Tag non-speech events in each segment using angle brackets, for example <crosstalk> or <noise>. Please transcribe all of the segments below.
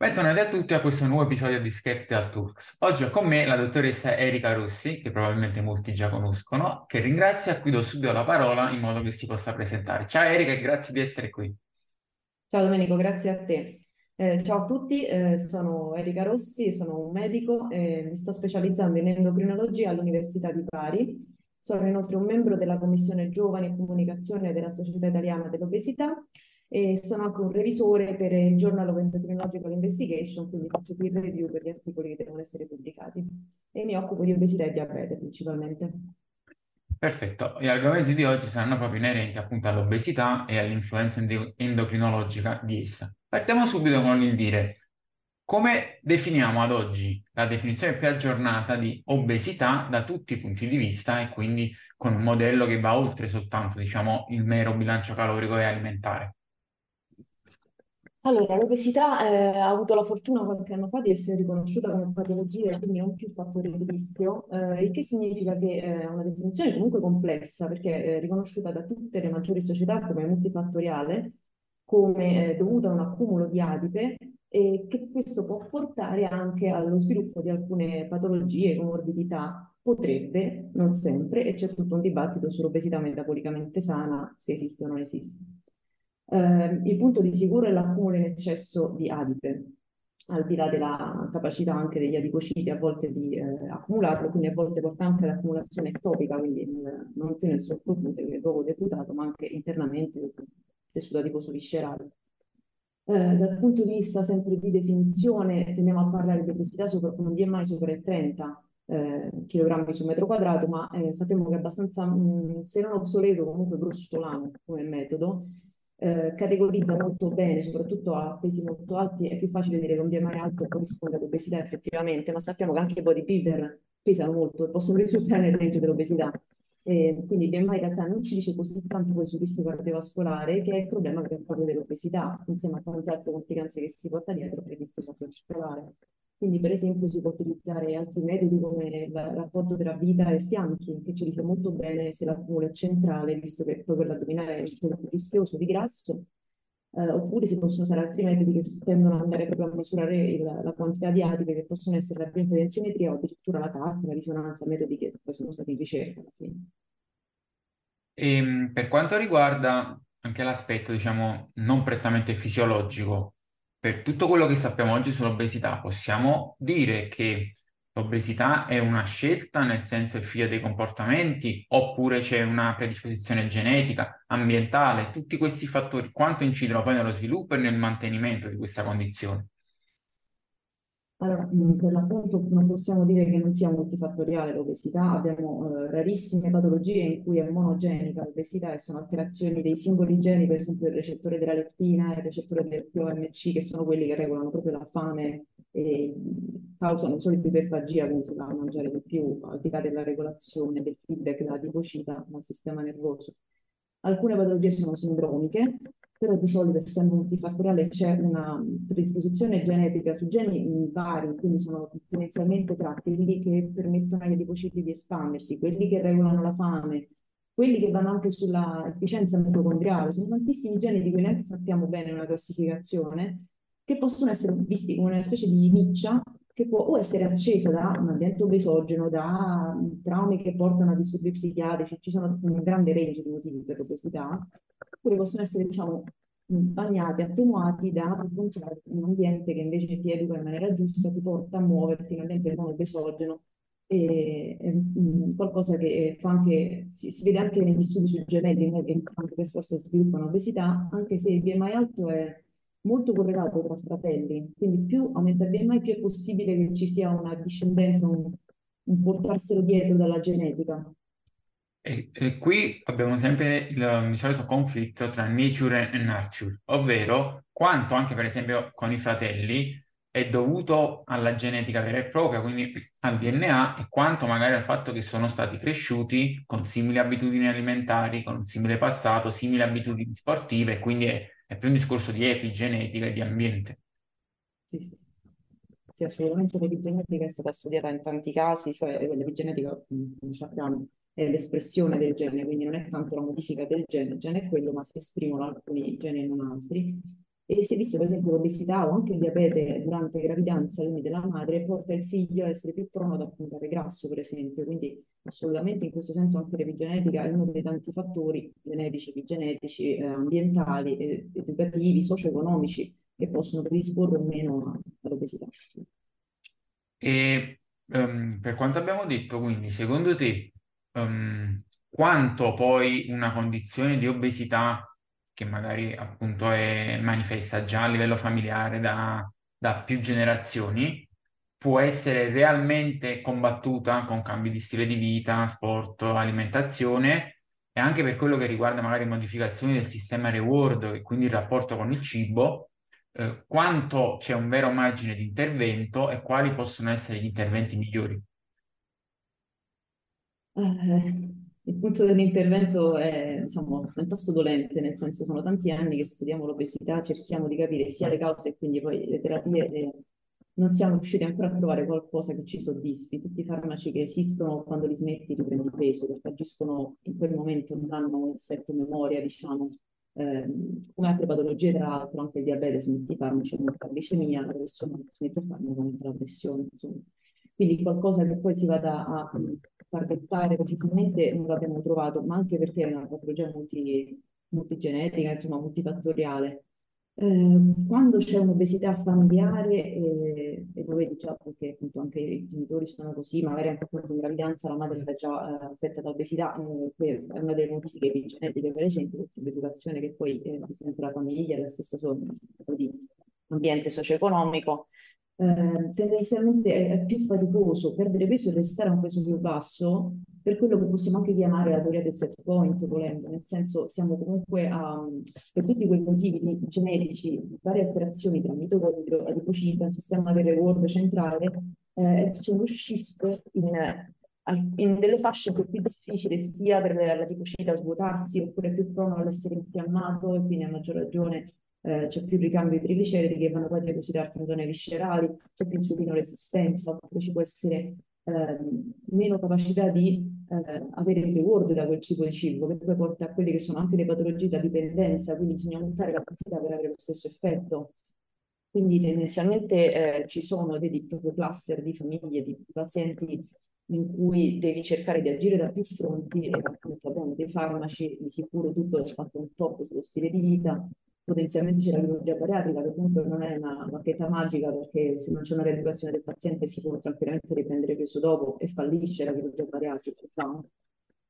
Bentornati a tutti a questo nuovo episodio di Skeptical Talks. Oggi ho con me la dottoressa Erika Rossi, che probabilmente molti già conoscono, che ringrazio e a cui do subito la parola in modo che si possa presentare. Ciao Erika e grazie di essere qui. Ciao Domenico, grazie a te. Eh, ciao a tutti, eh, sono Erika Rossi, sono un medico e mi sto specializzando in endocrinologia all'Università di Bari. Sono inoltre un membro della Commissione Giovani e Comunicazione della Società Italiana dell'Obesità e sono anche un revisore per il Journal of Endocrinological Investigation, quindi faccio peer review per gli articoli che devono essere pubblicati e mi occupo di obesità e diabete principalmente. Perfetto, gli argomenti di oggi saranno proprio inerenti appunto all'obesità e all'influenza endocrinologica di essa. Partiamo subito con il dire come definiamo ad oggi la definizione più aggiornata di obesità da tutti i punti di vista e quindi con un modello che va oltre soltanto diciamo il mero bilancio calorico e alimentare? Allora, l'obesità eh, ha avuto la fortuna qualche anno fa di essere riconosciuta come patologia e quindi non più fattore di rischio, eh, il che significa che è una definizione comunque complessa perché è riconosciuta da tutte le maggiori società come multifattoriale, come eh, dovuta a un accumulo di adipe e che questo può portare anche allo sviluppo di alcune patologie, comorbidità, potrebbe, non sempre, e c'è tutto un dibattito sull'obesità metabolicamente sana, se esiste o non esiste. Eh, il punto di sicuro è l'accumulo in eccesso di adipe, al di là della capacità anche degli adipociti a volte di eh, accumularlo, quindi a volte porta anche all'accumulazione ectopica, quindi nel, non più nel sottocute, che è luogo deputato, ma anche internamente nel tessuto adiposo viscerale. Eh, dal punto di vista sempre di definizione, tendiamo a parlare di obesità sopra, vi è mai sopra il 30 eh, kg su metro quadrato, ma eh, sappiamo che è abbastanza, mh, se non obsoleto, comunque grossolano come metodo, eh, categorizza molto bene, soprattutto a pesi molto alti, è più facile dire che un BMI alto corrisponde all'obesità effettivamente, ma sappiamo che anche i bodybuilder pesano molto e possono <laughs> risultare nel range dell'obesità. Eh, quindi il BMI in realtà non ci dice così tanto poi sul rischio cardiovascolare, che è il problema che è proprio dell'obesità, insieme a tante altre complicanze che si porta dietro per il rischio cardiovascolare. Quindi, per esempio, si può utilizzare altri metodi come il rapporto tra vita e fianchi, che ci dice molto bene se l'accumulo è centrale, visto che proprio l'addominale è quello più rischioso di grasso, eh, oppure si possono usare altri metodi che tendono ad andare proprio a misurare il, la quantità di adipe, che possono essere la bioimpedensiometria o addirittura la TAC, la risonanza, metodi che poi sono stati in ricerca. E, ehm, per quanto riguarda anche l'aspetto, diciamo, non prettamente fisiologico, per tutto quello che sappiamo oggi sull'obesità, possiamo dire che l'obesità è una scelta, nel senso è figlia dei comportamenti, oppure c'è una predisposizione genetica, ambientale, tutti questi fattori, quanto incidono poi nello sviluppo e nel mantenimento di questa condizione? Allora, per l'appunto non possiamo dire che non sia multifattoriale l'obesità, abbiamo eh, rarissime patologie in cui è monogenica l'obesità e sono alterazioni dei singoli geni, per esempio il recettore della leptina e il recettore del POMC, che sono quelli che regolano proprio la fame e causano solo iperfagia, quindi si va a mangiare di più, al di là della regolazione del feedback della tipocita al sistema nervoso. Alcune patologie sono sindromiche, però di solito essendo multifattoriale c'è una predisposizione genetica su geni vari, quindi sono tendenzialmente tra quelli che permettono agli adipociti di espandersi, quelli che regolano la fame, quelli che vanno anche sulla efficienza mitocondriale, sono tantissimi geni di cui neanche sappiamo bene una classificazione, che possono essere visti come una specie di niccia che può o essere accesa da un ambiente obesogeno, da traumi che portano a disturbi psichiatrici, ci sono un grande range di motivi per l'obesità, oppure possono essere, diciamo, bagnati, attenuati da un ambiente che invece ti educa in maniera giusta, ti porta a muoverti in un ambiente non obesogeno, e, e mh, qualcosa che fa anche, si, si, vede anche negli studi sui gemelli, che per forza sviluppano obesità, anche se il BMI alto è molto correlato tra fratelli, quindi più aumenta il BMI più è possibile che ci sia una discendenza, un, un portarselo dietro dalla genetica. E, e, qui abbiamo sempre il, il solito conflitto tra nature e nurture, ovvero quanto anche per esempio con i fratelli è dovuto alla genetica vera e propria, quindi al DNA, e quanto magari al fatto che sono stati cresciuti con simili abitudini alimentari, con un simile passato, simili abitudini sportive, quindi è, è più un discorso di epigenetica e di ambiente. Sì, sì. Sì, assolutamente l'epigenetica è stata studiata in tanti casi, cioè l'epigenetica, come sappiamo, è l'espressione del gene, quindi non è tanto la modifica del gene, il gene è quello, ma si esprimono alcuni geni e non altri. E si è visto per esempio l'obesità o anche il diabete durante gravidanza, quindi della madre, porta il figlio a essere più prono ad accumulare grasso, per esempio. Quindi assolutamente in questo senso anche l'epigenetica è uno dei tanti fattori genetici, epigenetici, eh, ambientali, eh, educativi, socio-economici che possono predisporre o meno all'obesità. E um, per quanto abbiamo detto, quindi, secondo te, um, quanto poi una condizione di obesità che magari appunto è manifesta già a livello familiare da, da più generazioni, può essere realmente combattuta con cambi di stile di vita, sport, alimentazione e anche per quello che riguarda magari modificazioni del sistema reward e quindi il rapporto con il cibo, eh, quanto c'è un vero margine di intervento e quali possono essere gli interventi migliori. Il punto dell'intervento è, diciamo, un tasto dolente, nel senso sono tanti anni che studiamo l'obesità, cerchiamo di capire sia le cause e quindi poi le terapie e non siamo riusciti ancora a trovare qualcosa che ci soddisfi. Tutti i farmaci che esistono, quando li smetti, riprendi peso, perché agiscono in quel momento, non hanno un effetto memoria, diciamo, eh, come altre patologie, tra l'altro anche il diabete, smetti i farmaci, aumenta la glicemia, la pressione, smette i farmaci, aumenta la pressione, insomma. Quindi qualcosa che poi si vada a targettare precisamente non l'abbiamo trovato, ma anche perché è una patologia multi, multigenetica, insomma multifattoriale. Eh, quando c'è un'obesità familiare, eh, e lo già perché appunto anche i genitori sono così, magari anche quando in gravidanza la madre è già eh, affetta da obesità, eh, è una delle modifiche genetiche per esempio, l'educazione che poi eh, presenta la famiglia, la stessa sono, di ambiente socio-economico, eh, tendenzialmente è, è, più faticoso perdere peso e restare a un peso più basso per quello che possiamo anche chiamare la teoria del set point, volendo, nel senso siamo comunque a, per tutti quei motivi genetici, varie alterazioni tra mitocondrio, adipocita, sistema del reward centrale, eh, c'è uno shift in, in delle fasce un po' più difficili sia per l'adipocita svuotarsi oppure più prono all'essere infiammato e quindi a maggior ragione eh, c'è più ricambio di trigliceridi che vanno poi a depositarsi in zone viscerali, c'è più insulino resistenza, oppure ci può essere eh, meno capacità di eh, avere reward da quel tipo di cibo, che poi porta a quelle che sono anche le patologie da dipendenza, quindi bisogna aumentare la quantità per avere lo stesso effetto. Quindi tendenzialmente eh, ci sono, vedi, proprio cluster di famiglie, di pazienti in cui devi cercare di agire da più fronti e appunto abbiamo dei farmaci, di sicuro tutto è fatto un top sullo stile di vita, potenzialmente c'è la chirurgia bariatrica, che comunque non è una bacchetta magica perché se non c'è una rieducazione del paziente si può tranquillamente riprendere peso dopo e fallisce la chirurgia bariatrica. No?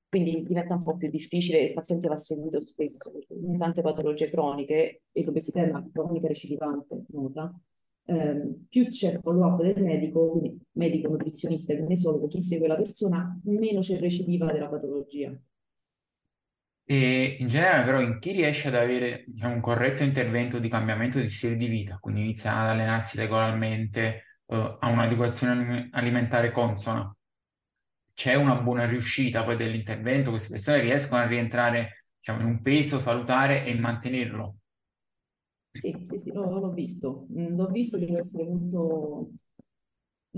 Quindi diventa un po' più difficile e il paziente va seguito spesso in tante patologie croniche e l'obesità è una cronica recidivante, nota, eh, più c'è il follow-up del medico, quindi medico, nutrizionista, kinesiologo, chi segue la persona, meno c'è recidiva della patologia. E in generale, però, in chi riesce ad avere diciamo, un corretto intervento di cambiamento di stile di vita, quindi inizia ad allenarsi regolarmente, uh, ha un'educazione alimentare consona, c'è una buona riuscita poi dell'intervento, queste persone riescono a rientrare diciamo, in un peso salutare e mantenerlo. Sì, sì, sì, l'ho visto. Mm, l'ho visto, deve essere molto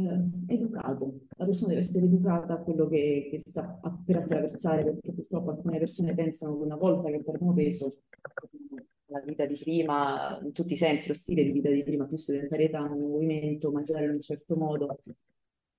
eh, educato, la persona deve essere educata a quello che, che sta a, per attraversare, perché purtroppo alcune persone pensano che una volta che perdono peso, la vita di prima, in tutti i sensi, lo stile di vita di prima, più sedentarietà, movimento, mangiare in un certo modo,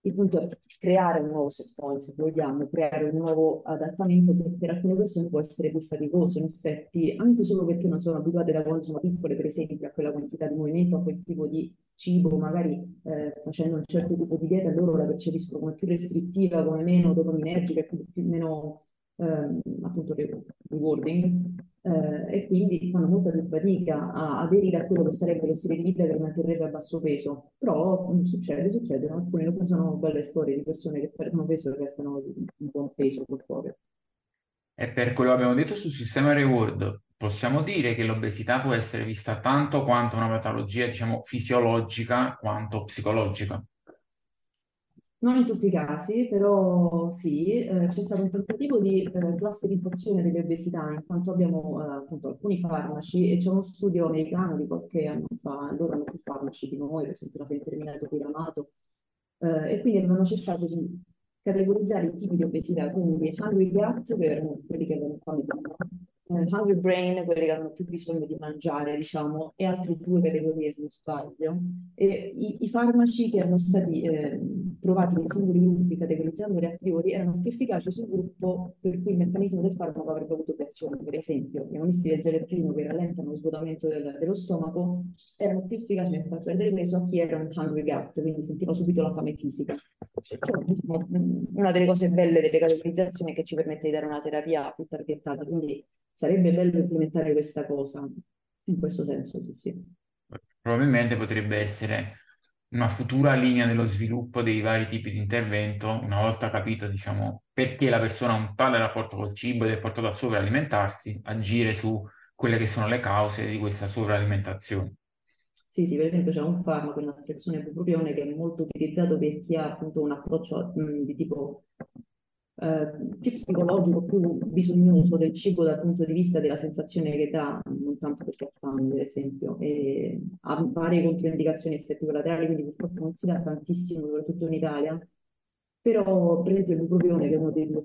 il punto è creare un nuovo settore, se vogliamo, creare un nuovo adattamento che per alcune persone può essere più faticoso, in effetti, anche solo perché non sono abituate da quando sono piccole, per esempio, a quella quantità di movimento, a quel tipo di cibo, magari eh, facendo un certo tipo di dieta, loro la percepiscono come più restrittiva, come meno dopaminergica, più, più meno eh, appunto rewarding eh, e quindi fanno molta più fatica a aderire a quello che sarebbe lo stile di vita che manterrebbe a basso peso. Però mh, mm, succede, succedono, alcune sono belle storie di persone che perdono peso e restano un buon peso purtroppo. E per quello che abbiamo detto sul sistema reward, possiamo dire che l'obesità può essere vista tanto quanto una patologia, diciamo, fisiologica quanto psicologica. Non in tutti i casi, però sì, eh, c'è stato un tentativo di eh, clusterizzazione delle obesità, in quanto abbiamo eh, appunto alcuni farmaci e c'è uno studio americano di qualche anno fa, loro hanno più farmaci di noi, per esempio la fenterminato piramato, eh, e quindi avevano cercato di categorizzare i tipi di obesità, quindi hungry gut, che erano quelli che avevano fame Hungry Brain, quelli che hanno più bisogno di mangiare, diciamo, e altre due categorie, se non sbaglio. E i, i farmaci che erano stati eh, provati nei singoli gruppi, categorizzandoli a priori, erano più efficaci sul gruppo per cui il meccanismo del farmaco avrebbe avuto più. Per esempio, gli agonisti del geletrino che rallentano lo svuotamento del, dello stomaco erano più efficaci nel far perdere peso a chi era un hungry gut, quindi sentiva subito la fame fisica. Cioè, diciamo, una delle cose belle delle categorizzazioni è che ci permette di dare una terapia più targettata, quindi sarebbe bello implementare questa cosa, in questo senso, sì, sì. Probabilmente potrebbe essere una futura linea dello sviluppo dei vari tipi di intervento, una volta capito, diciamo, perché la persona ha un tale rapporto col cibo ed è portata a sovralimentarsi, agire su quelle che sono le cause di questa sovralimentazione. Sì, sì, per esempio c'è un farmaco, il naltrexone bupropione, che è molto utilizzato per chi ha appunto un approccio mh, di tipo eh, più psicologico, più bisognoso del cibo dal punto di vista della sensazione che dà, non tanto perché ha fame, per esempio, e ha varie controindicazioni effetti collaterali, quindi purtroppo non si dà tantissimo, soprattutto in Italia. Però, per esempio, il bupropione, che è uno dei due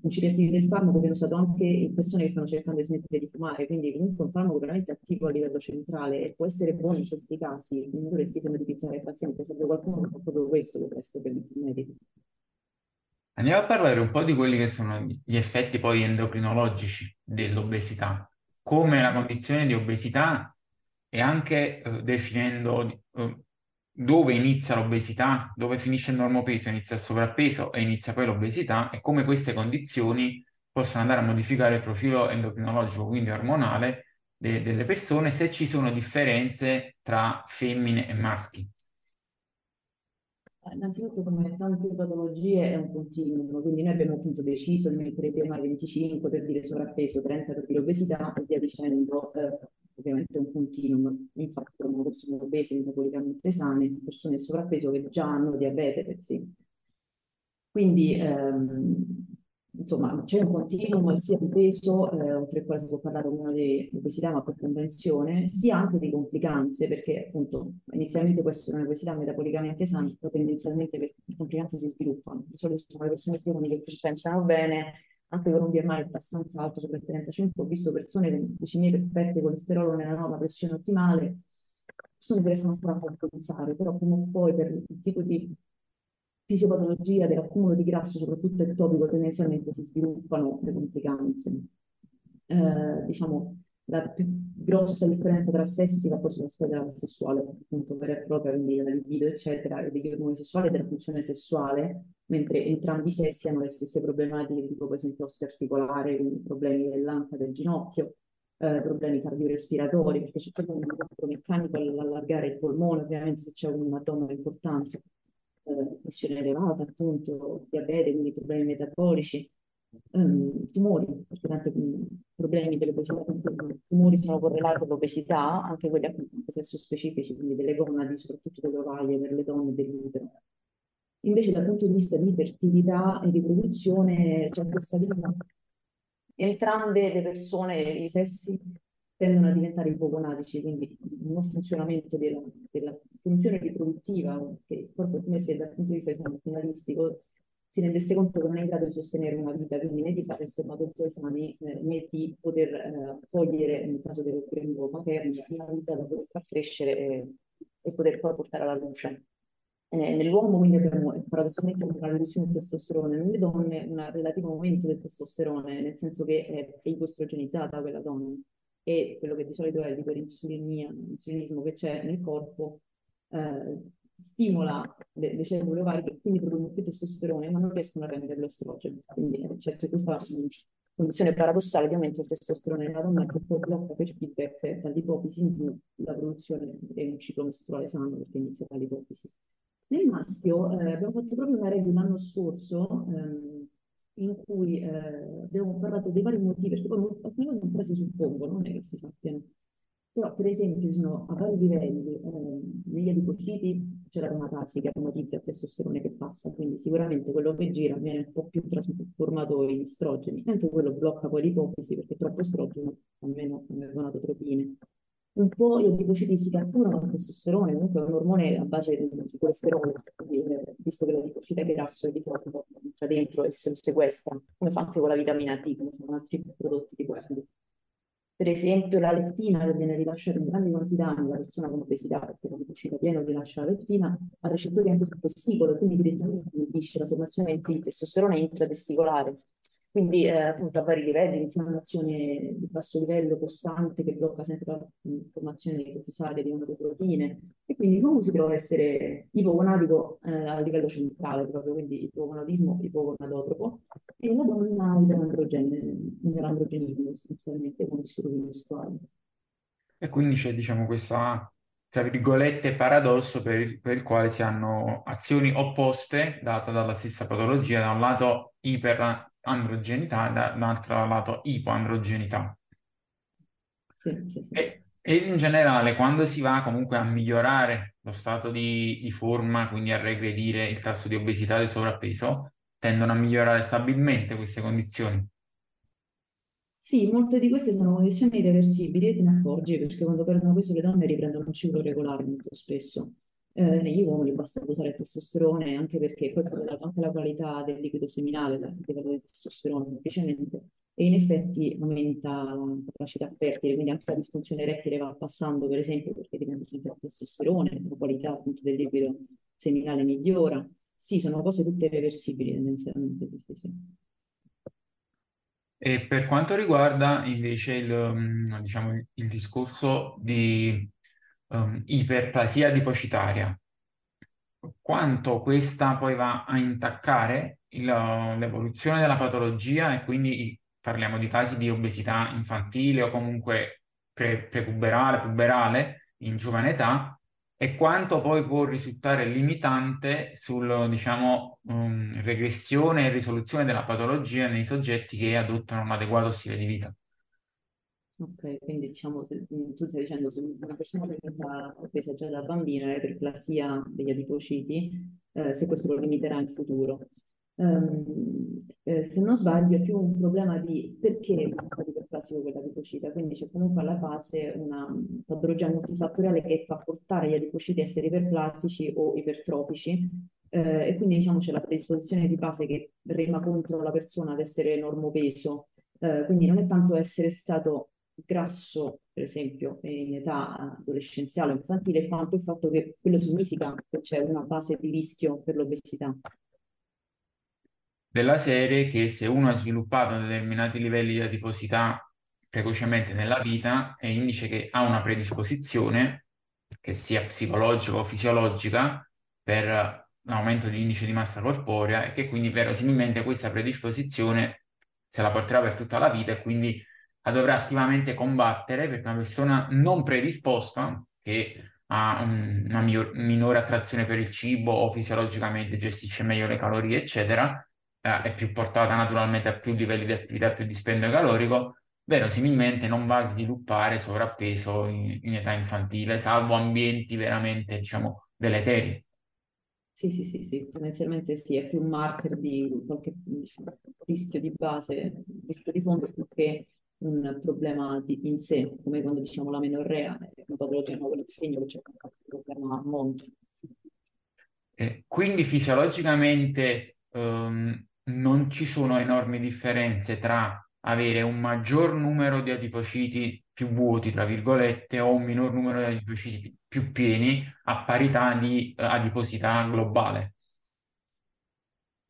conciliativi del farmaco, viene usato anche in persone che stanno cercando di smettere di fumare, quindi comunque un farmaco veramente attivo a livello centrale e può essere buono in questi casi. Non dovresti femminilizzare il paziente, serve qualcuno fa proprio questo, deve essere per il medico. Andiamo a parlare un po' di quelli che sono gli effetti poi endocrinologici dell'obesità, come la condizione di obesità e anche eh, definendo eh, dove inizia l'obesità, dove finisce il normopeso, inizia il sovrappeso e inizia poi l'obesità e come queste condizioni possono andare a modificare il profilo endocrinologico, quindi ormonale, de- delle persone, se ci sono differenze tra femmine e maschi. Innanzitutto, come tante patologie, è un continuum, quindi noi abbiamo appunto deciso di mettere prima 25 per dire sovrappeso, 30 per dire obesità e via dicendo, eh, ovviamente è un continuum. Infatti abbiamo persone obese, metabolicamente sane, persone sovrappeso che già hanno diabete, sì. Quindi ehm, insomma, c'è un continuum sia di peso, eh, oltre al quale si può parlare come di obesità, ma per convenzione, sia anche di complicanze, perché appunto inizialmente può essere un'obesità metabolicamente sana, però tendenzialmente le complicanze si sviluppano. Di solito sono le persone giovani che pensano bene, anche con un BMI abbastanza alto, sopra il 35, ho visto persone con decine perfette, colesterolo nella norma, pressione ottimale, sono che riescono ancora a compensare, però o poi per il tipo di fisiopatologia dell'accumulo di grasso, soprattutto ectopico, tendenzialmente si sviluppano le complicanze. Eh, diciamo, la più grossa differenza tra sessi va poi sulla sfera sessuale, appunto vera e propria, quindi la libido, eccetera, e degli ormoni sessuali e della funzione sessuale, mentre entrambi i sessi hanno le stesse problematiche, tipo per esempio osteoarticolare, quindi problemi dell'anca del ginocchio, eh, problemi cardiorespiratori, perché c'è proprio un blocco meccanico all'allargare il polmone, ovviamente se c'è un addome importante eh, pressione elevata, appunto, diabete, quindi problemi metabolici, um, tumori, perché tanti problemi dell'obesità, tumori sono correlati all'obesità, anche quelli a sesso specifici, quindi delle gonadi, soprattutto delle ovaie, per le donne dell'utero. Invece dal punto di vista di fertilità e riproduzione c'è questa linea. Entrambe le persone, i sessi, tendono a diventare ipogonadici, quindi il non funzionamento della, della funzione riproduttiva, che il corpo come se dal punto di vista diciamo, finalistico si rendesse conto che non è in grado di sostenere una vita, quindi né di fare spermatozoi sani, eh, né di poter eh, cogliere, nel caso del grembo materno, una vita da poter far crescere e, e poter poi portare alla luce. Eh, nell'uomo quindi abbiamo paradossalmente una riduzione del testosterone, nelle donne un relativo aumento del testosterone, nel senso che è ipostrogenizzata quella donna e quello che di solito è l'iperinsulinismo che c'è nel corpo eh, stimola le, le, cellule ovari che quindi producono più testosterone ma non riescono a rendere l'estrogeno. Quindi eh, c'è, questa mh, condizione paradossale di aumento del testosterone nella donna che poi blocca per feedback dall'ipofisi in giù la produzione di un ciclo mestruale sano perché inizia dall'ipofisi. Nel maschio eh, abbiamo fatto proprio una review l'anno scorso ehm, in cui eh, abbiamo parlato dei vari motivi, perché poi alcune cose ancora si suppongono, non è che si sappiano. Però, per esempio, sono a vari livelli, eh, negli adipociti c'è l'aromatasi che aromatizza il testosterone che passa, quindi sicuramente quello che gira viene un po' più trasformato in estrogeni, mentre quello blocca poi l'ipofisi perché troppo estrogeno, almeno gonadotropine. Un po' adipociti si catturano il testosterone, comunque è un ormone a base di colesterolo, eh, visto che l'adipocite è grasso e di fatto entra dentro e se lo sequestra, come fa anche con la vitamina D, come fanno altri prodotti di quelli. Per esempio la lettina che viene rilasciata in grandi quantità nella persona con obesità, perché l'adipocite pieno rilascia la lettina, ha recettori anche sul testicolo, quindi direttamente inibisce la formazione di testosterone intratesticolare quindi eh, appunto a vari livelli, l'infiammazione di basso livello costante che blocca sempre la formazione ipofisale di proteine e quindi l'uomo si trova a essere ipogonadico eh, a livello centrale proprio, quindi ipogonadismo ipogonadotropo e la donna iperandrogenismo essenzialmente con disturbi mestruali. E quindi c'è diciamo questa tra virgolette, paradosso per il, per il, quale si hanno azioni opposte date dalla stessa patologia, da un lato iper androgenità e dall'altro lato ipoandrogenità. Sì, sì, sì. E, ed in generale, quando si va comunque a migliorare lo stato di, di forma, quindi a regredire il tasso di obesità e del sovrappeso, tendono a migliorare stabilmente queste condizioni. Sì, molte di queste sono condizioni irreversibili e te ne accorgi perché quando perdono peso le donne riprendono un ciclo regolare molto spesso eh, negli uomini basta usare il testosterone anche perché poi è dato anche la qualità del liquido seminale, il livello di testosterone semplicemente, e in effetti aumenta la capacità fertile, quindi anche la disfunzione erettile va passando per esempio perché dipende sempre dal testosterone, la qualità appunto del liquido seminale migliora. Sì, sono cose tutte reversibili tendenzialmente, sì, sì, sì. E per quanto riguarda invece il, mm, diciamo, il discorso di um, iperplasia adipocitaria, quanto questa poi va a intaccare il, l'evoluzione della patologia e quindi parliamo di casi di obesità infantile o comunque pre, prepuberale, puberale in giovane età e quanto poi può risultare limitante sul, diciamo, um, regressione e risoluzione della patologia nei soggetti che adottano un adeguato stile di vita. Ok, quindi diciamo, se, mm, tu stai dicendo se una persona è obesa già da bambino e iperplasia degli adipociti, eh, se questo lo limiterà in futuro. Um, eh, se non sbaglio è più un problema di perché è iperplasico quella adipocita, quindi c'è comunque alla base una patologia multifattoriale che fa portare gli adipociti a essere iperplasici o ipertrofici. Eh, e quindi diciamo c'è la predisposizione di base che rema contro la persona ad essere normopeso, eh, quindi non è tanto essere stato grasso, per esempio, in età adolescenziale o infantile, quanto il fatto che quello significa che c'è una base di rischio per l'obesità. Della serie che se uno ha sviluppato determinati livelli di adiposità precocemente nella vita è indice che ha una predisposizione, che sia psicologica o fisiologica, per l'aumento dell'indice di massa corporea e che quindi verosimilmente questa predisposizione se la porterà per tutta la vita e quindi la dovrà attivamente combattere perché una persona non predisposta che ha un, una miglior, minore attrazione per il cibo o fisiologicamente gestisce meglio le calorie, eccetera, eh, è più portata naturalmente a più livelli di attività, più dispendio calorico, verosimilmente non va a sviluppare sovrappeso in, in età infantile, salvo ambienti veramente, diciamo, deleteri. Sì, sì, sì, sì, tendenzialmente sì, è più un marker di qualche diciamo, rischio di base, rischio di fondo più che un problema di, in sé, come quando diciamo la menorrea, è una patologia nuova del segno, c'è un problema a monte. Eh, quindi fisiologicamente um, non ci sono enormi differenze tra avere un maggior numero di adipociti più vuoti, tra virgolette, o un minor numero di adipociti più pieni a parità di uh, adiposità globale.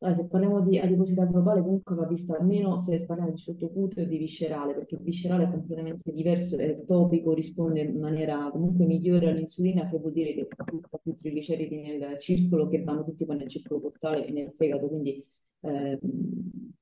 Se parliamo di adiposità globale, comunque va vista almeno se parliamo di sottocuteo o di viscerale, perché il viscerale è completamente diverso, è topico, risponde in maniera comunque migliore all'insulina, che vuol dire che ha più trigliceridi nel circolo, che vanno tutti poi nel circolo portale e nel fegato, quindi eh,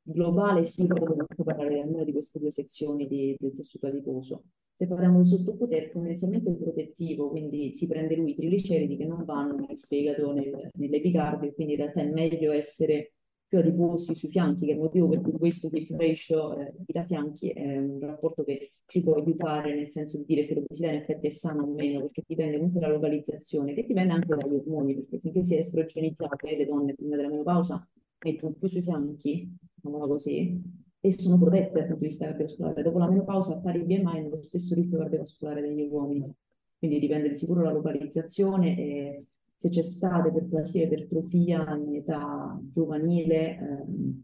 globale sì, però dobbiamo parlare almeno di queste due sezioni di, del tessuto adiposo. Se parliamo di sottocuteo è tendenzialmente protettivo, quindi si prende lui i trigliceridi che non vanno nel fegato, nel, nell'epicardio, quindi in realtà è meglio essere più adiposi sui fianchi, che è il motivo per cui questo hip ratio eh, vita-fianchi è un rapporto che ci può aiutare nel senso di dire se l'obesità in effetti è sana o meno, perché dipende comunque dalla localizzazione, che dipende anche dagli ormoni, perché finché si è estrogenizzate le donne prima della menopausa mettono più sui fianchi, diciamola così, e sono protette dal punto di vista cardiovascolare. Dopo la menopausa a pari BMI lo stesso rischio cardiovascolare degli uomini, quindi dipende di sicuro la localizzazione e se c'è stata iperplasia, ipertrofia in età giovanile, ehm,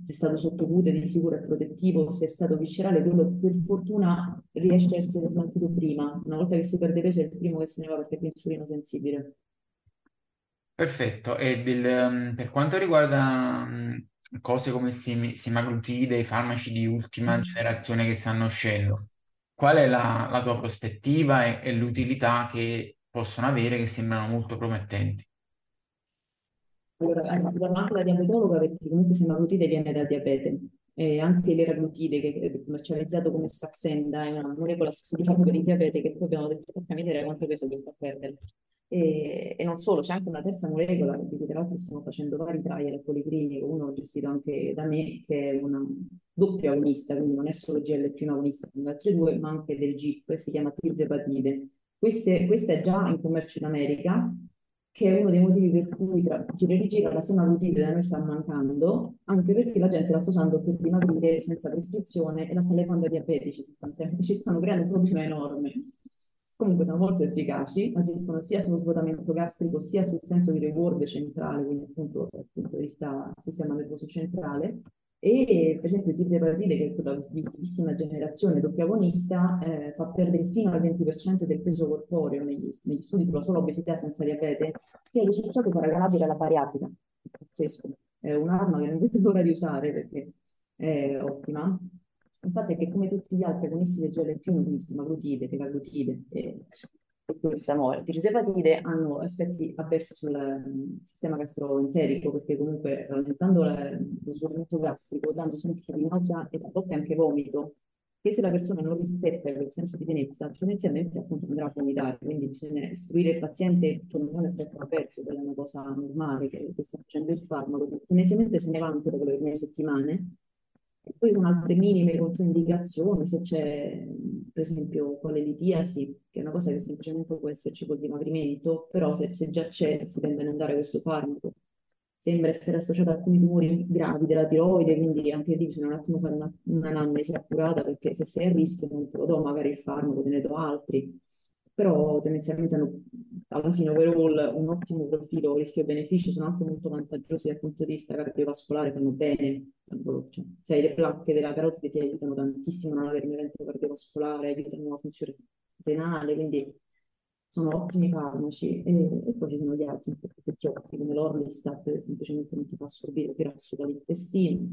se è stato sottocute di sicuro è protettivo, se è stato viscerale, quello per fortuna riesce a essere smaltito prima. Una volta che si perde peso è il primo che se ne va perché è insulino sensibile. Perfetto. E del, um, per quanto riguarda um, cose come sim- semaglutide, i farmaci di ultima Mm. generazione che stanno uscendo, qual è la, la tua prospettiva e, e l'utilità che possono avere che sembrano molto promettenti? Allora, eh, parlo anche da diabetologa perché comunque semaglutide viene dal diabete e anche l'eraglutide che è commercializzato come Saxenda è una molecola studiata per il diabete che poi abbiamo detto porca miseria quanto peso che sta a perdere. E, e non solo, c'è anche una terza molecola di cui tra l'altro stiamo facendo vari trial al Policlinico, uno gestito anche da me che è una doppia agonista, quindi non è solo GLP-1 agonista come altre due, ma anche del GIP, si chiama tirzepatide. Questa è già in commercio in America che è uno dei motivi per cui tra gira e rigira la semaglutide da noi sta mancando, anche perché la gente la sta usando per dimagrire senza prescrizione e la sta levando ai diabetici sostanzialmente, ci stanno creando un problema enorme. Comunque sono molto efficaci, agiscono sia sullo svuotamento gastrico sia sul senso di reward centrale, quindi appunto dal punto di vista sistema nervoso centrale, e per esempio il tirzepatide, che è quella di ultimissima generazione doppia agonista, eh, fa perdere fino al 20% del peso corporeo negli, negli studi sulla sola obesità senza diabete, che è il risultato paragonabile alla bariatrica. Pazzesco. È un'arma che non vedo l'ora di usare perché è ottima. Infatti è che come tutti gli altri agonisti del GLP-1, quindi semaglutide, tecaglutide e questa nuova tirzepatide hanno effetti avversi sul um, sistema gastroenterico perché comunque rallentando lo svuotamento gastrico, dando senso di nausea e a volte anche vomito, che se la persona non rispetta quel senso di pienezza, tendenzialmente appunto andrà a vomitare, quindi bisogna istruire il paziente che non è un effetto avverso, quella è una cosa normale che, che sta facendo il farmaco, tendenzialmente se ne va anche dopo le prime settimane, e poi sono altre minime controindicazioni, se c'è per esempio con l'elitiasi, che è una cosa che semplicemente può esserci col dimagrimento, però se, se già c'è si tende a non dare questo farmaco. Sembra essere associato a alcuni tumori gravi della tiroide, quindi anche lì bisogna un attimo fare una, accurata, perché se sei a rischio non te lo do magari il farmaco, te ne do altri però tendenzialmente hanno alla fine overall un ottimo profilo rischio-beneficio, sono anche molto vantaggiosi dal punto di vista cardiovascolare, fanno bene, cioè, se hai le placche della carotide ti aiutano tantissimo a non avere un evento cardiovascolare, aiutano la funzione renale, quindi sono ottimi farmaci e, e poi ci sono gli altri effetti ottimi come l'Orlistat semplicemente non ti fa assorbire il grasso dall'intestino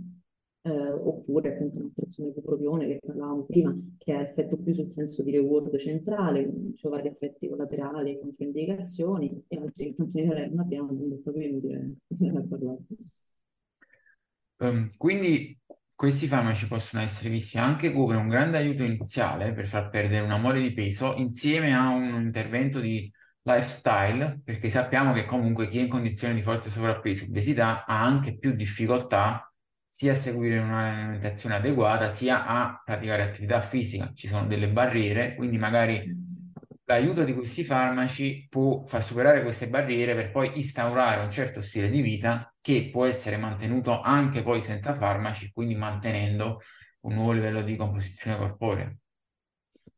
eh, oppure appunto un'astrazione ipopropione che parlavamo prima, che ha effetto più sul senso di reward centrale, cioè vari effetti collaterali, controindicazioni e altri tanto non abbiamo, quindi è proprio inutile <laughs> parlare. Um, quindi questi farmaci possono essere visti anche come un grande aiuto iniziale per far perdere una mole di peso insieme a un intervento di lifestyle, perché sappiamo che comunque chi è in condizione di forte sovrappeso, obesità, ha anche più difficoltà sia a seguire un'alimentazione adeguata, sia a praticare attività fisica. Ci sono delle barriere, quindi magari l'aiuto di questi farmaci può far superare queste barriere per poi instaurare un certo stile di vita che può essere mantenuto anche poi senza farmaci, quindi mantenendo un nuovo livello di composizione corporea.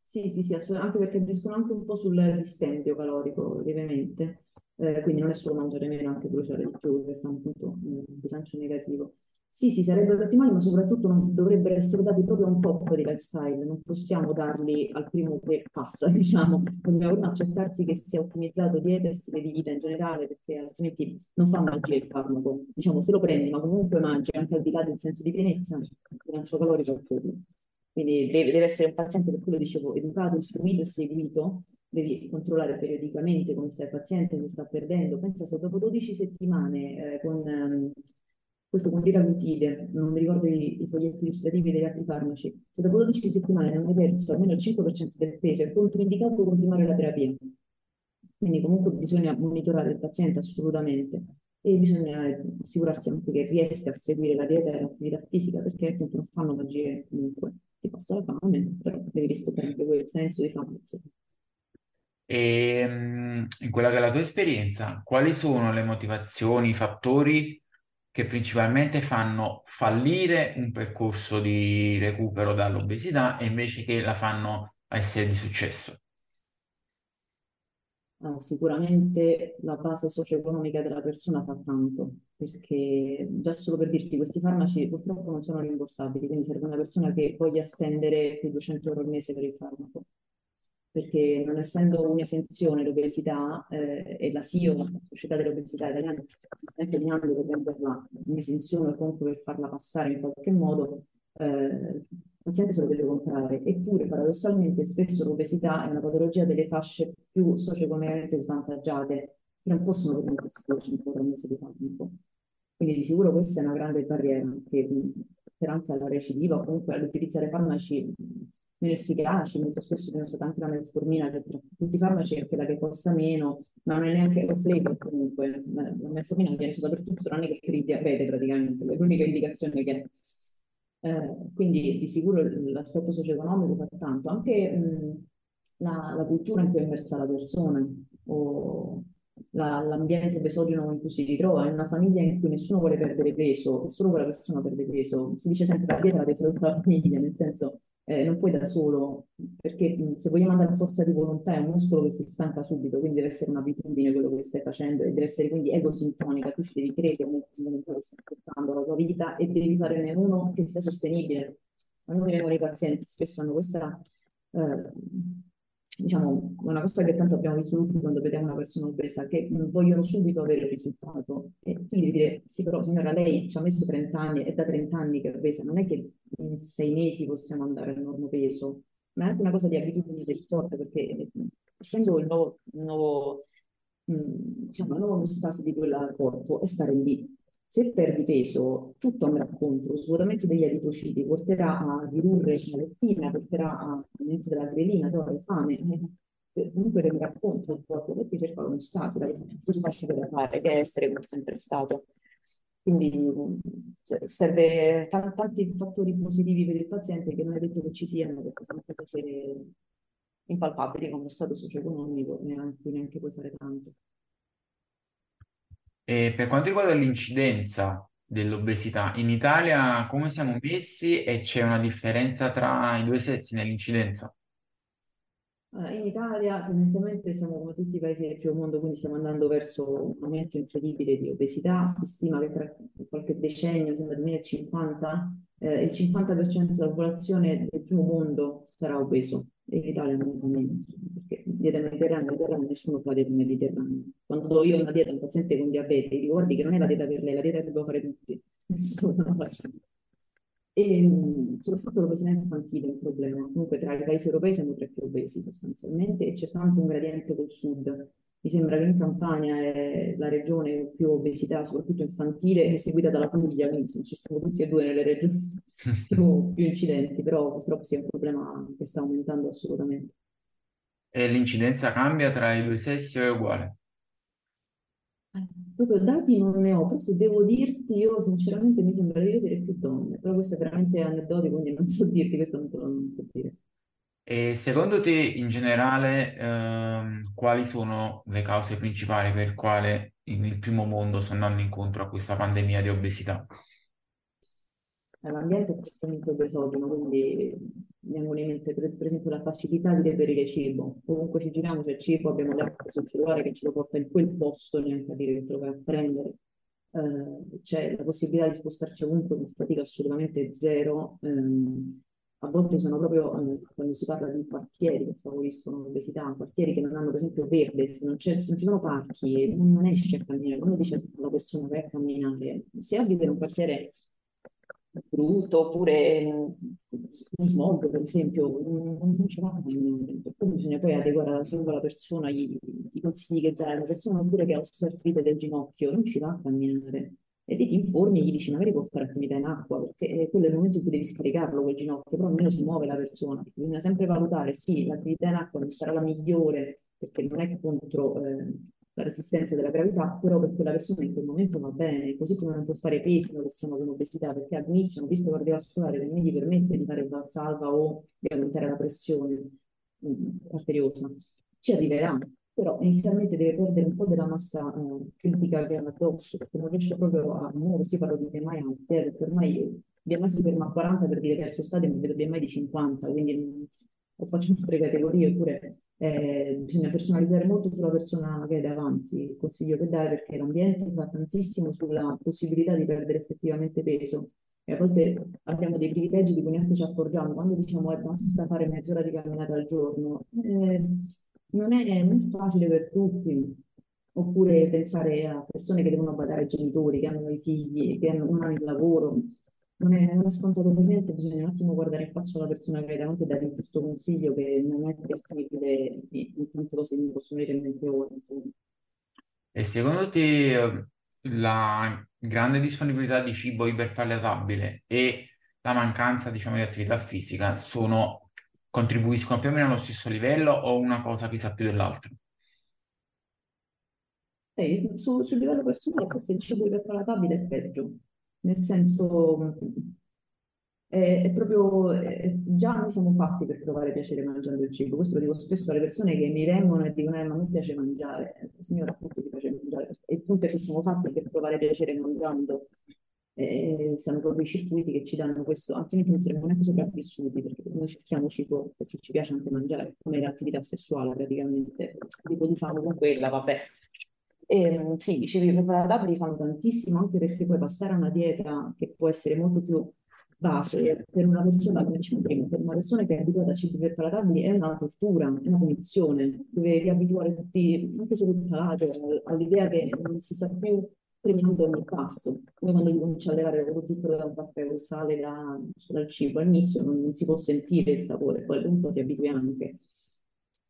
Sì, sì, sì, anche perché agiscono anche un po' sul dispendio calorico, lievemente. Eh, quindi non è solo mangiare meno, anche bruciare di più, che fa appunto un bilancio negativo. Sì, sì, sarebbero ottimali, ma soprattutto non dovrebbero essere dati proprio un po' di lifestyle, non possiamo darli al primo che passa, <laughs> diciamo, dobbiamo accertarsi che sia ottimizzato dieta e stile di vita in generale, perché altrimenti non fa magia il farmaco. Diciamo, se lo prendi, ma comunque mangi anche al di là del senso di pienezza, il bilancio calorico è quello. Quindi deve, deve essere un paziente, per quello dicevo, educato, istruito e seguito, devi controllare periodicamente come sta il paziente, come sta perdendo. Pensa se dopo 12 settimane eh, con... Um, questo con liraglutide, non mi ricordo i, i foglietti illustrativi degli altri farmaci, se dopo 12 settimane non hai perso almeno il 5% del peso, è controindicato continuare la terapia. Quindi comunque bisogna monitorare il paziente assolutamente e bisogna assicurarsi anche che riesca a seguire la dieta e l'attività fisica perché appunto non fanno magie comunque. Ti passa la fame, però devi rispettare anche quel senso di fame. E in quella che è la tua esperienza, quali sono le motivazioni, i fattori che principalmente fanno fallire un percorso di recupero dall'obesità e invece che la fanno essere di successo. Uh, sicuramente la base socio-economica della persona fa tanto, perché già solo per dirti questi farmaci purtroppo non sono rimborsabili, quindi serve una persona che voglia spendere più di 200 euro al mese per il farmaco perché non essendo un'esenzione l'obesità eh, e la SIO, la Società dell'Obesità Italiana, si sta impegnando per renderla un'esenzione o comunque per farla passare in qualche modo, eh, il paziente se lo deve comprare. Eppure, paradossalmente, spesso l'obesità è una patologia delle fasce più socio-economicamente svantaggiate, che non possono permettersi 200 euro al mese di farmaco. Quindi di sicuro questa è una grande barriera che per anche alla recidiva o comunque all'utilizzare farmaci meno efficaci, molto spesso viene usata anche la metformina, che tra tutti i farmaci è quella che costa meno, ma non è neanche off-label comunque, la metformina viene usata per tutto tranne che per il diabete praticamente, è l'unica indicazione che è. Eh, quindi di sicuro l'aspetto socio-economico fa tanto, anche mh, la, la, cultura in cui è immersa la persona o la, l'ambiente besogeno in cui si ritrova, in una famiglia in cui nessuno vuole perdere peso, solo quella persona perde peso, si dice sempre la dieta la fare la famiglia, nel senso eh, non puoi da solo, perché se vogliamo andare a forza di volontà è un muscolo che si stanca subito, quindi deve essere un'abitudine quello che stai facendo e deve essere quindi egosintonica, tu ci devi credere nel momento che stai portando la tua vita e devi farne uno che sia sostenibile. Quando mi vengono i pazienti spesso hanno questa eh, diciamo, una cosa che tanto abbiamo visto tutti quando vediamo una persona obesa, che vogliono subito avere il risultato. E devi dire, sì, però signora, lei ci ha messo 30 anni, è da 30 anni che è obesa, non è che in sei mesi possiamo andare al nuovo peso, ma è anche una cosa di abitudini del corpo, perché essendo il nuovo, nuovo diciamo, la nuova di quel corpo è stare lì se perdi peso, tutto andrà contro, svuotamento degli adipociti porterà a ridurre la lettina, porterà a aumento della grelina, dolore, fame, eh, comunque renderà contro il corpo perché cerca l'omostasi, la cosa più facile da fare, che è essere come sempre stato. Quindi cioè, serve t- tanti fattori positivi per il paziente che non è detto che ci siano, perché sono cose impalpabili come lo stato socio-economico, neanche, neanche puoi fare tanto. E per quanto riguarda l'incidenza dell'obesità, in Italia come siamo messi e c'è una differenza tra i due sessi nell'incidenza? In Italia tendenzialmente siamo come tutti i paesi del primo mondo, quindi stiamo andando verso un aumento incredibile di obesità. Si stima che tra qualche decennio, sembra 2050, eh, il 50% della popolazione del primo mondo sarà obeso e l'Italia non è meno, perché dieta mediterranea, mediterranea, nessuno fa dieta mediterranea. Quando do io una dieta a un paziente con diabete, dico guardi che non è la dieta per lei, la dieta che devo fare tutti, <laughs> nessuno la faccia. E soprattutto l'obesità infantile è un problema. Comunque tra i paesi europei siamo tra i più obesi sostanzialmente e c'è tanto un gradiente col sud. Mi sembra che in Campania è la regione con più obesità, soprattutto infantile, è seguita dalla Puglia, quindi insomma, ci stiamo tutti e due nelle regioni <laughs> più, più incidenti, però purtroppo sia un problema che sta aumentando assolutamente. E l'incidenza cambia tra i due sessi o è uguale? Proprio dati non ne ho, però se devo dirti, io sinceramente mi sembra di vedere più donne, però questo è veramente aneddotico, quindi non so dirti, questo non te lo non so dire. E secondo te, in generale, ehm, quali sono le cause principali per quale il primo mondo sta andando incontro a questa pandemia di obesità? L'ambiente è praticamente obesogeno, quindi mi vengono in mente per, per, esempio la facilità di reperire cibo. Comunque ci giriamo, c'è cibo, abbiamo l'app sul cellulare che ce lo porta in quel posto, neanche a dire che te lo vai a prendere. Eh, c'è la possibilità di spostarci ovunque con fatica assolutamente zero. Eh, a volte sono proprio, eh, quando si parla di quartieri che favoriscono l'obesità, quartieri che non hanno per esempio verde, se non, se non ci sono parchi, non, non esce a camminare. Quando dice alla persona vai a camminare, se abita in un quartiere brutto oppure un smog per esempio non, non ce la per cui bisogna poi adeguare alla singola persona i, i consigli che dai una persona oppure che ha osteoartrite del ginocchio non ci va a camminare. E lì ti informi e gli dici magari può fare attività in acqua perché quello è il momento in cui devi scaricarlo quel ginocchio però almeno si muove la persona. Bisogna sempre valutare sì l'attività in acqua non sarà la migliore perché non è contro eh, la resistenza della gravità, però per quella persona in quel momento va bene, così come non può fare pesi una persona con obesità, perché all'inizio un rischio cardiovascolare che non gli permette di fare valsalva o di aumentare la pressione mm, arteriosa. Ci arriverà, però inizialmente deve perdere un po' della massa eh, critica che ha addosso, perché non riesce proprio a muoversi, parlo di BMI alte, eh, perché ormai BMI si ferma a 40 per dire terzo stadio, ma vedo BMI di 50, quindi o facciamo altre categorie, oppure eh, bisogna personalizzare molto sulla persona che è davanti, il consiglio che dai, perché l'ambiente fa tantissimo sulla possibilità di perdere effettivamente peso. E a volte abbiamo dei privilegi di cui neanche ci accorgiamo. Quando diciamo eh, basta fare mezz'ora di camminata al giorno, eh, non è, non è facile per tutti. Oppure pensare a persone che devono badare ai genitori, che hanno i figli, che hanno, non hanno il lavoro. Non è, è scontato per niente, bisogna un attimo guardare in faccia la persona che hai davanti e dare il giusto consiglio che non è disponibile in tante cose che mi possono venire in mente ora. E secondo te eh, la grande disponibilità di cibo iperpaletabile e la mancanza, diciamo, di attività fisica sono, contribuiscono più o meno allo stesso livello o una cosa pesa più dell'altra? Eh, su- sul livello personale forse il cibo iperpalatabile è peggio, nel senso è, proprio, è- già noi siamo fatti per provare piacere mangiando il cibo, questo lo dico spesso alle persone che mi vengono e dicono eh, ma me piace mangiare, signora appunto ti piace mangiare, e il punto è che siamo fatti per provare piacere mangiando, e siamo proprio i circuiti che ci danno questo, altrimenti non saremmo neanche sopravvissuti, perché noi cerchiamo cibo perché ci piace anche mangiare, come l'attività sessuale praticamente, riproduciamo con quella, vabbè. E, sì, i cibi preparati fanno tantissimo, anche perché poi passare a una dieta che può essere molto più base per una persona, come dicevo prima, per una persona che è abituata a cibi preparatabili è una tortura, è una punizione, deve riabituare tutti, anche solo il palato, all'idea che non si sta più preminendo ogni pasto, come quando si comincia a levare lo zucchero dal caffè o il sale da, dal cibo, all'inizio non, non, si può sentire il sapore, poi dopo un po' ti abitui anche.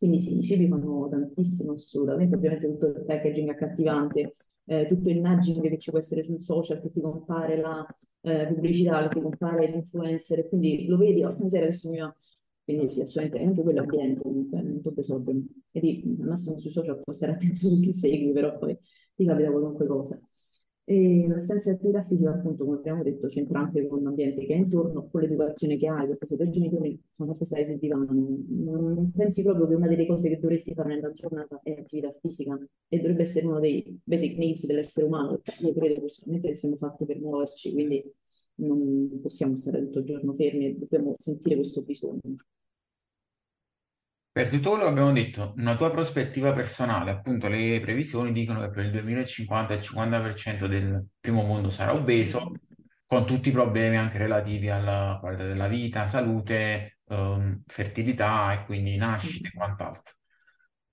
Quindi sì, i cibi fanno tantissimo assolutamente, ovviamente tutto il packaging accattivante, eh, tutto il nudging che ci può essere sul social, che ti compare la eh, pubblicità, che ti compare l'influencer, quindi lo vedi, oh, sera adesso mi va quindi sì, assolutamente, anche quello ambiente, comunque, è molto esogeno. E lì, al massimo sui social puoi stare attento su chi segui, però poi ti capita qualunque cosa. E l'assenza di attività fisica, appunto, come abbiamo detto, c'entra anche con l'ambiente che è intorno, con l'educazione che hai, perché se i tuoi genitori sono sempre stati sul divano, non pensi proprio che una delle cose che dovresti fare nella giornata è attività fisica e dovrebbe essere uno dei basic needs dell'essere umano, io credo personalmente che siamo fatti per muoverci, quindi non possiamo stare tutto il giorno fermi e dobbiamo sentire questo bisogno. Per tutto quello che abbiamo detto, una tua prospettiva personale, appunto le previsioni dicono che per il 2050 il 50% del primo mondo sarà obeso, con tutti i problemi anche relativi alla qualità della vita, salute, ehm, fertilità e quindi nascite e quant'altro.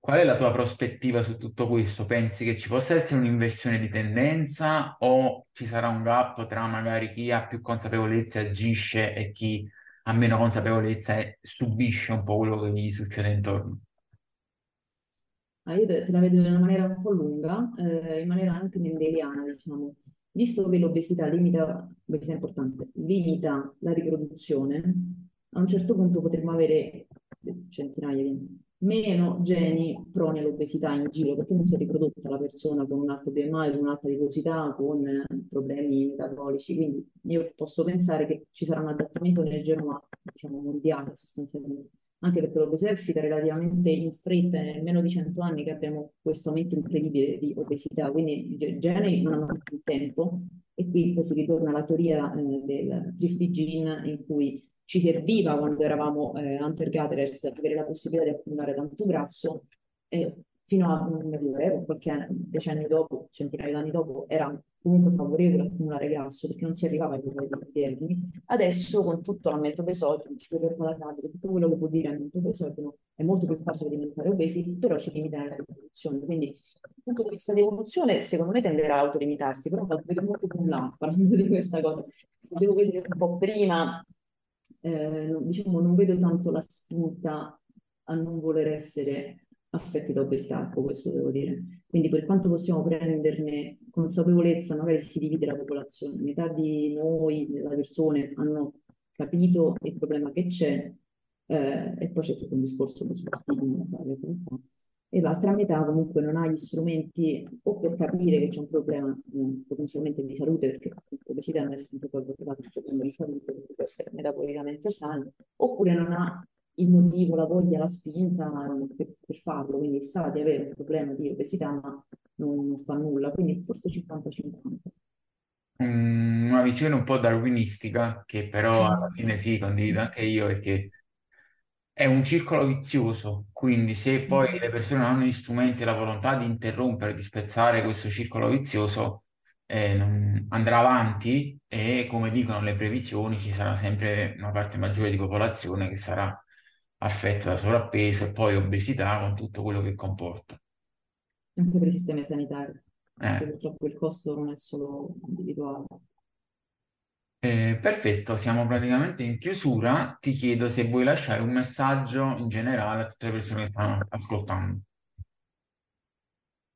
Qual è la tua prospettiva su tutto questo? Pensi che ci possa essere un'inversione di tendenza o ci sarà un gap tra magari chi ha più consapevolezza agisce e chi ha meno consapevolezza e subisce un po' quello che gli succede intorno. Ah, io te la vedo in una maniera un po' lunga, eh, in maniera anche mendeliana, diciamo. Visto che l'obesità limita, l'obesità è importante, limita la riproduzione, a un certo punto potremmo avere centinaia di meno geni proni all'obesità in giro, perché non si è riprodotta la persona con un alto BMI, con un'alta adiposità, con problemi metabolici. Quindi io posso pensare che ci sarà un adattamento nel genoma, diciamo, mondiale sostanzialmente. Anche perché l'obesità è uscita relativamente in fretta, nel meno di 100 anni che abbiamo questo aumento incredibile di obesità, quindi i geni non hanno più tempo. E qui poi si ritorna alla teoria eh, del thrifty gene in cui ci serviva quando eravamo eh, hunter-gatherers avere la possibilità di accumulare tanto grasso e fino a medioevo, qualche decennio dopo, centinaia di anni dopo, era comunque favorevole accumulare grasso perché non si arrivava ai livelli interni. Adesso con tutto l'aumento perpalatabile, tutto quello che può dire aumento pesogeno, è molto più facile diventare obesi, però ci limita nella riproduzione. Quindi dal punto di vista di evoluzione, secondo me tenderà a autolimitarsi, però vedo molto più là <laughs> parlando di questa cosa. Devo vedere un po' prima eh, diciamo, non vedo tanto la spinta a non voler essere affetti da ecco, questo devo dire. Quindi per quanto possiamo prenderne consapevolezza, magari si divide la popolazione, metà di noi, delle persone, hanno capito il problema che c'è, eh, e poi c'è tutto un discorso sullo stigma, e l'altra metà comunque non ha gli strumenti o per capire che c'è un problema eh, potenzialmente di salute, perché l'obesità non è sempre poi portata un problema di salute, può essere metabolicamente sano, oppure non ha il motivo, la voglia, la spinta per, per farlo, quindi sa di avere un problema di obesità, ma non, non fa nulla, quindi forse 50-50. Mm, Una visione un po' darwinistica, che però alla fine sì, condivido anche io, perché è un circolo vizioso, quindi se poi le persone non hanno gli strumenti e la volontà di interrompere, di spezzare questo circolo vizioso, eh, non- andrà avanti e come dicono le previsioni ci sarà sempre una parte maggiore di popolazione che sarà affetta da sovrappeso e poi obesità con tutto quello che comporta. Anche per i sistemi sanitari, Eh, purtroppo il costo non è solo individuale. Eh, perfetto, siamo praticamente in chiusura. Ti chiedo se vuoi lasciare un messaggio in generale a tutte le persone che stanno ascoltando.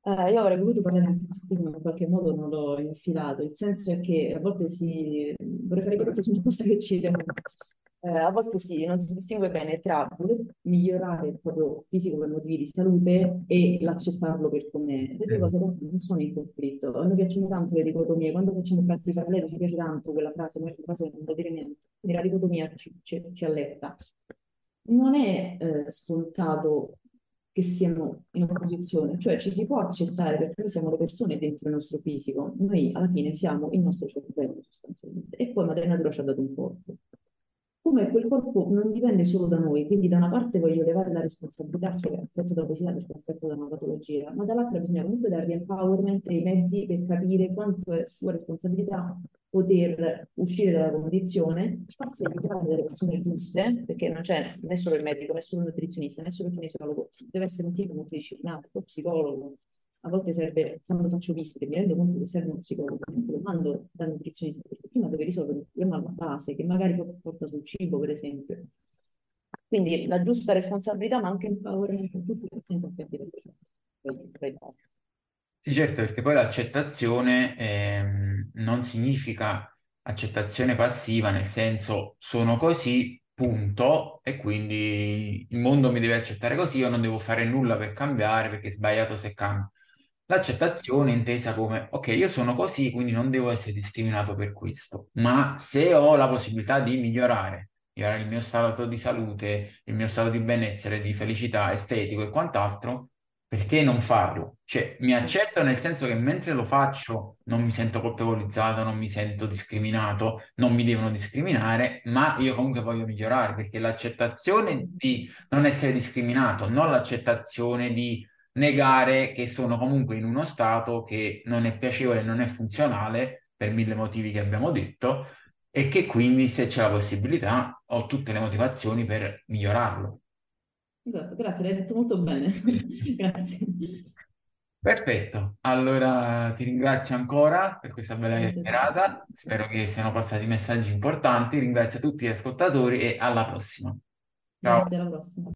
Eh, io avrei voluto parlare di stigma, in qualche modo non l'ho infilato. Il senso è che a volte si... vorrei fare chiarezza su una cosa che ci eh, a volte sì, non si distingue bene tra voler migliorare il proprio fisico per motivi di salute e l'accettarlo per com'è. Le due cose in realtà non sono in conflitto. A noi piacciono tanto le dicotomie. Quando facciamo classi parallele ci piace tanto quella frase, ma questa frase non vuol dire niente. Quindi la dicotomia ci, ci, ci alletta. Non è eh, scontato che siano in opposizione, cioè ci si può accettare perché noi siamo le persone dentro il nostro fisico, noi alla fine siamo il nostro cervello sostanzialmente e poi madre natura ci ha dato un corpo. Come quel corpo non dipende solo da noi, quindi da una parte voglio levare la responsabilità che è affetto da obesità perché è da una patologia, ma dall'altra bisogna comunque dargli empowerment e i mezzi per capire quanto è sua responsabilità poter uscire dalla condizione, farsi aiutare dalle persone giuste, perché non c'è solo il medico, solo il nutrizionista, solo il kinesiologo, deve essere un tipo multidisciplinare, lo psicologo. A volte serve, quando faccio visite, mi rendo conto che serve un psicologo, lo mando dal nutrizionista, perché prima deve risolvere un problema alla base, che magari porta sul cibo, per esempio. Quindi la giusta responsabilità, ma anche empowerment a tutti i pazienti affetti da obesità. Sì, certo, perché poi l'accettazione ehm, non significa accettazione passiva, nel senso sono così, punto, e quindi il mondo mi deve accettare così, io non devo fare nulla per cambiare perché è sbagliato se cambio. L'accettazione intesa come, ok, io sono così, quindi non devo essere discriminato per questo, ma se ho la possibilità di migliorare, migliorare il mio stato di salute, il mio stato di benessere, di felicità estetico e quant'altro, perché non farlo? Cioè, mi accetto nel senso che mentre lo faccio non mi sento colpevolizzato, non mi sento discriminato, non mi devono discriminare, ma io comunque voglio migliorare, perché l'accettazione di non essere discriminato, non l'accettazione di negare che sono comunque in uno stato che non è piacevole, non è funzionale per mille motivi che abbiamo detto e che quindi se c'è la possibilità ho tutte le motivazioni per migliorarlo. Esatto, grazie, l'hai detto molto bene. <laughs> Grazie. Perfetto, allora ti ringrazio ancora per questa bella chiacchierata, spero che siano passati messaggi importanti, ringrazio tutti gli ascoltatori e alla prossima. Ciao. Grazie, alla prossima.